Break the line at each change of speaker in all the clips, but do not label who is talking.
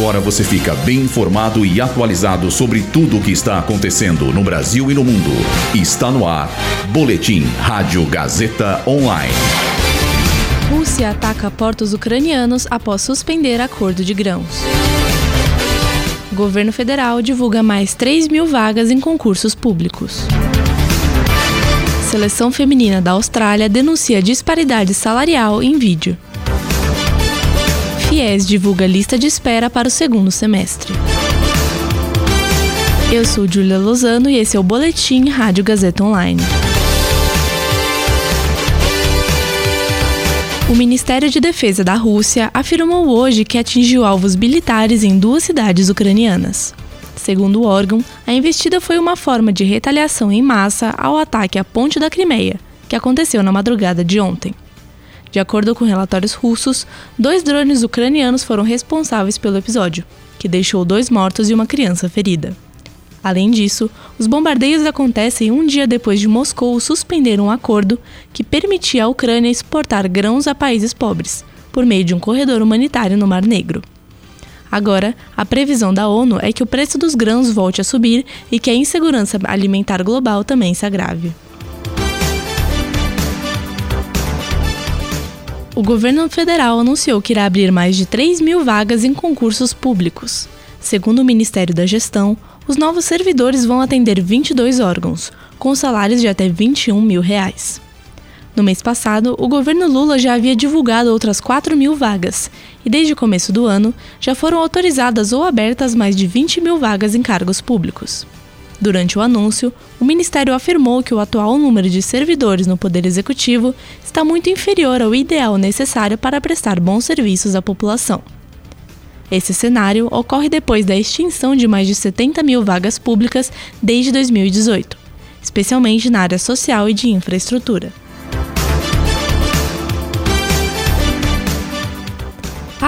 Agora você fica bem informado e atualizado sobre tudo o que está acontecendo no Brasil e no mundo. Está no ar. Boletim Rádio Gazeta Online.
Rússia ataca portos ucranianos após suspender acordo de grãos. Governo federal divulga mais 3 mil vagas em concursos públicos. Seleção feminina da Austrália denuncia disparidade salarial em vídeo. FIES divulga lista de espera para o segundo semestre. Eu sou Julia Lozano e esse é o Boletim Rádio Gazeta Online. O Ministério de Defesa da Rússia afirmou hoje que atingiu alvos militares em duas cidades ucranianas. Segundo o órgão, a investida foi uma forma de retaliação em massa ao ataque à Ponte da Crimeia, que aconteceu na madrugada de ontem. De acordo com relatórios russos, dois drones ucranianos foram responsáveis pelo episódio, que deixou dois mortos e uma criança ferida. Além disso, os bombardeios acontecem um dia depois de Moscou suspender um acordo que permitia à Ucrânia exportar grãos a países pobres, por meio de um corredor humanitário no Mar Negro. Agora, a previsão da ONU é que o preço dos grãos volte a subir e que a insegurança alimentar global também se agrave. O governo federal anunciou que irá abrir mais de 3 mil vagas em concursos públicos. Segundo o Ministério da Gestão, os novos servidores vão atender 22 órgãos, com salários de até 21 mil reais. No mês passado, o governo Lula já havia divulgado outras 4 mil vagas, e desde o começo do ano já foram autorizadas ou abertas mais de 20 mil vagas em cargos públicos. Durante o anúncio, o Ministério afirmou que o atual número de servidores no Poder Executivo está muito inferior ao ideal necessário para prestar bons serviços à população. Esse cenário ocorre depois da extinção de mais de 70 mil vagas públicas desde 2018, especialmente na área social e de infraestrutura.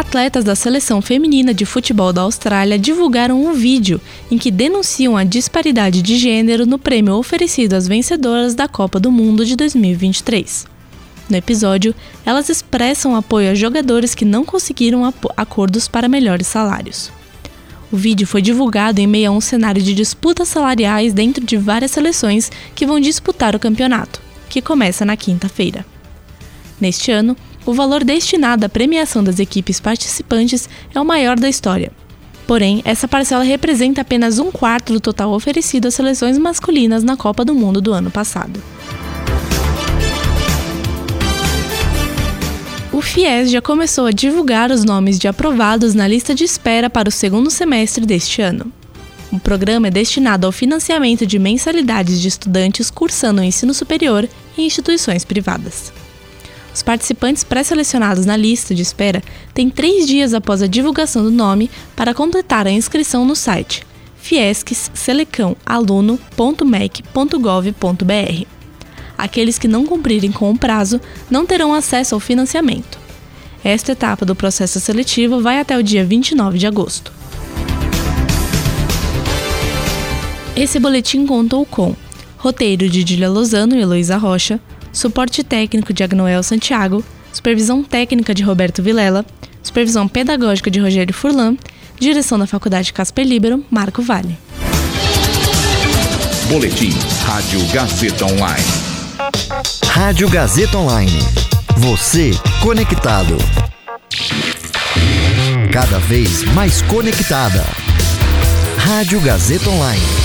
Atletas da seleção feminina de futebol da Austrália divulgaram um vídeo em que denunciam a disparidade de gênero no prêmio oferecido às vencedoras da Copa do Mundo de 2023. No episódio, elas expressam apoio a jogadores que não conseguiram acordos para melhores salários. O vídeo foi divulgado em meio a um cenário de disputas salariais dentro de várias seleções que vão disputar o campeonato, que começa na quinta-feira. Neste ano, o valor destinado à premiação das equipes participantes é o maior da história. Porém, essa parcela representa apenas um quarto do total oferecido às seleções masculinas na Copa do Mundo do ano passado. O FIES já começou a divulgar os nomes de aprovados na lista de espera para o segundo semestre deste ano. O programa é destinado ao financiamento de mensalidades de estudantes cursando o ensino superior em instituições privadas. Os participantes pré-selecionados na lista de espera têm três dias após a divulgação do nome para completar a inscrição no site fiesquesselecãoaluno.mec.gov.br. Aqueles que não cumprirem com o prazo não terão acesso ao financiamento. Esta etapa do processo seletivo vai até o dia 29 de agosto. Esse boletim contou com roteiro de Julia Lozano e Heloísa Rocha, suporte técnico de Agnoel Santiago, supervisão técnica de Roberto Vilela, supervisão pedagógica de Rogério Furlan, direção da Faculdade Casper Libero, Marco Vale.
Boletim Rádio Gazeta Online.
Rádio Gazeta Online. Você conectado. Cada vez mais conectada. Rádio Gazeta Online.